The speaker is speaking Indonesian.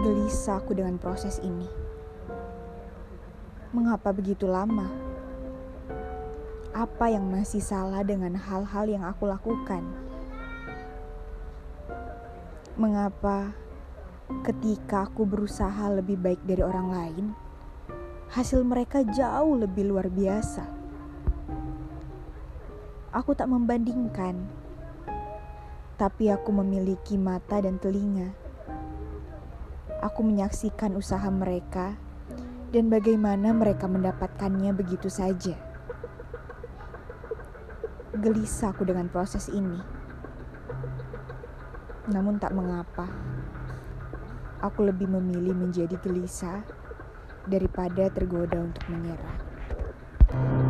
Gelisah aku dengan proses ini. Mengapa begitu lama? Apa yang masih salah dengan hal-hal yang aku lakukan? Mengapa ketika aku berusaha lebih baik dari orang lain, hasil mereka jauh lebih luar biasa? Aku tak membandingkan, tapi aku memiliki mata dan telinga. Aku menyaksikan usaha mereka dan bagaimana mereka mendapatkannya begitu saja. Gelisah aku dengan proses ini. Namun tak mengapa. Aku lebih memilih menjadi gelisah daripada tergoda untuk menyerah.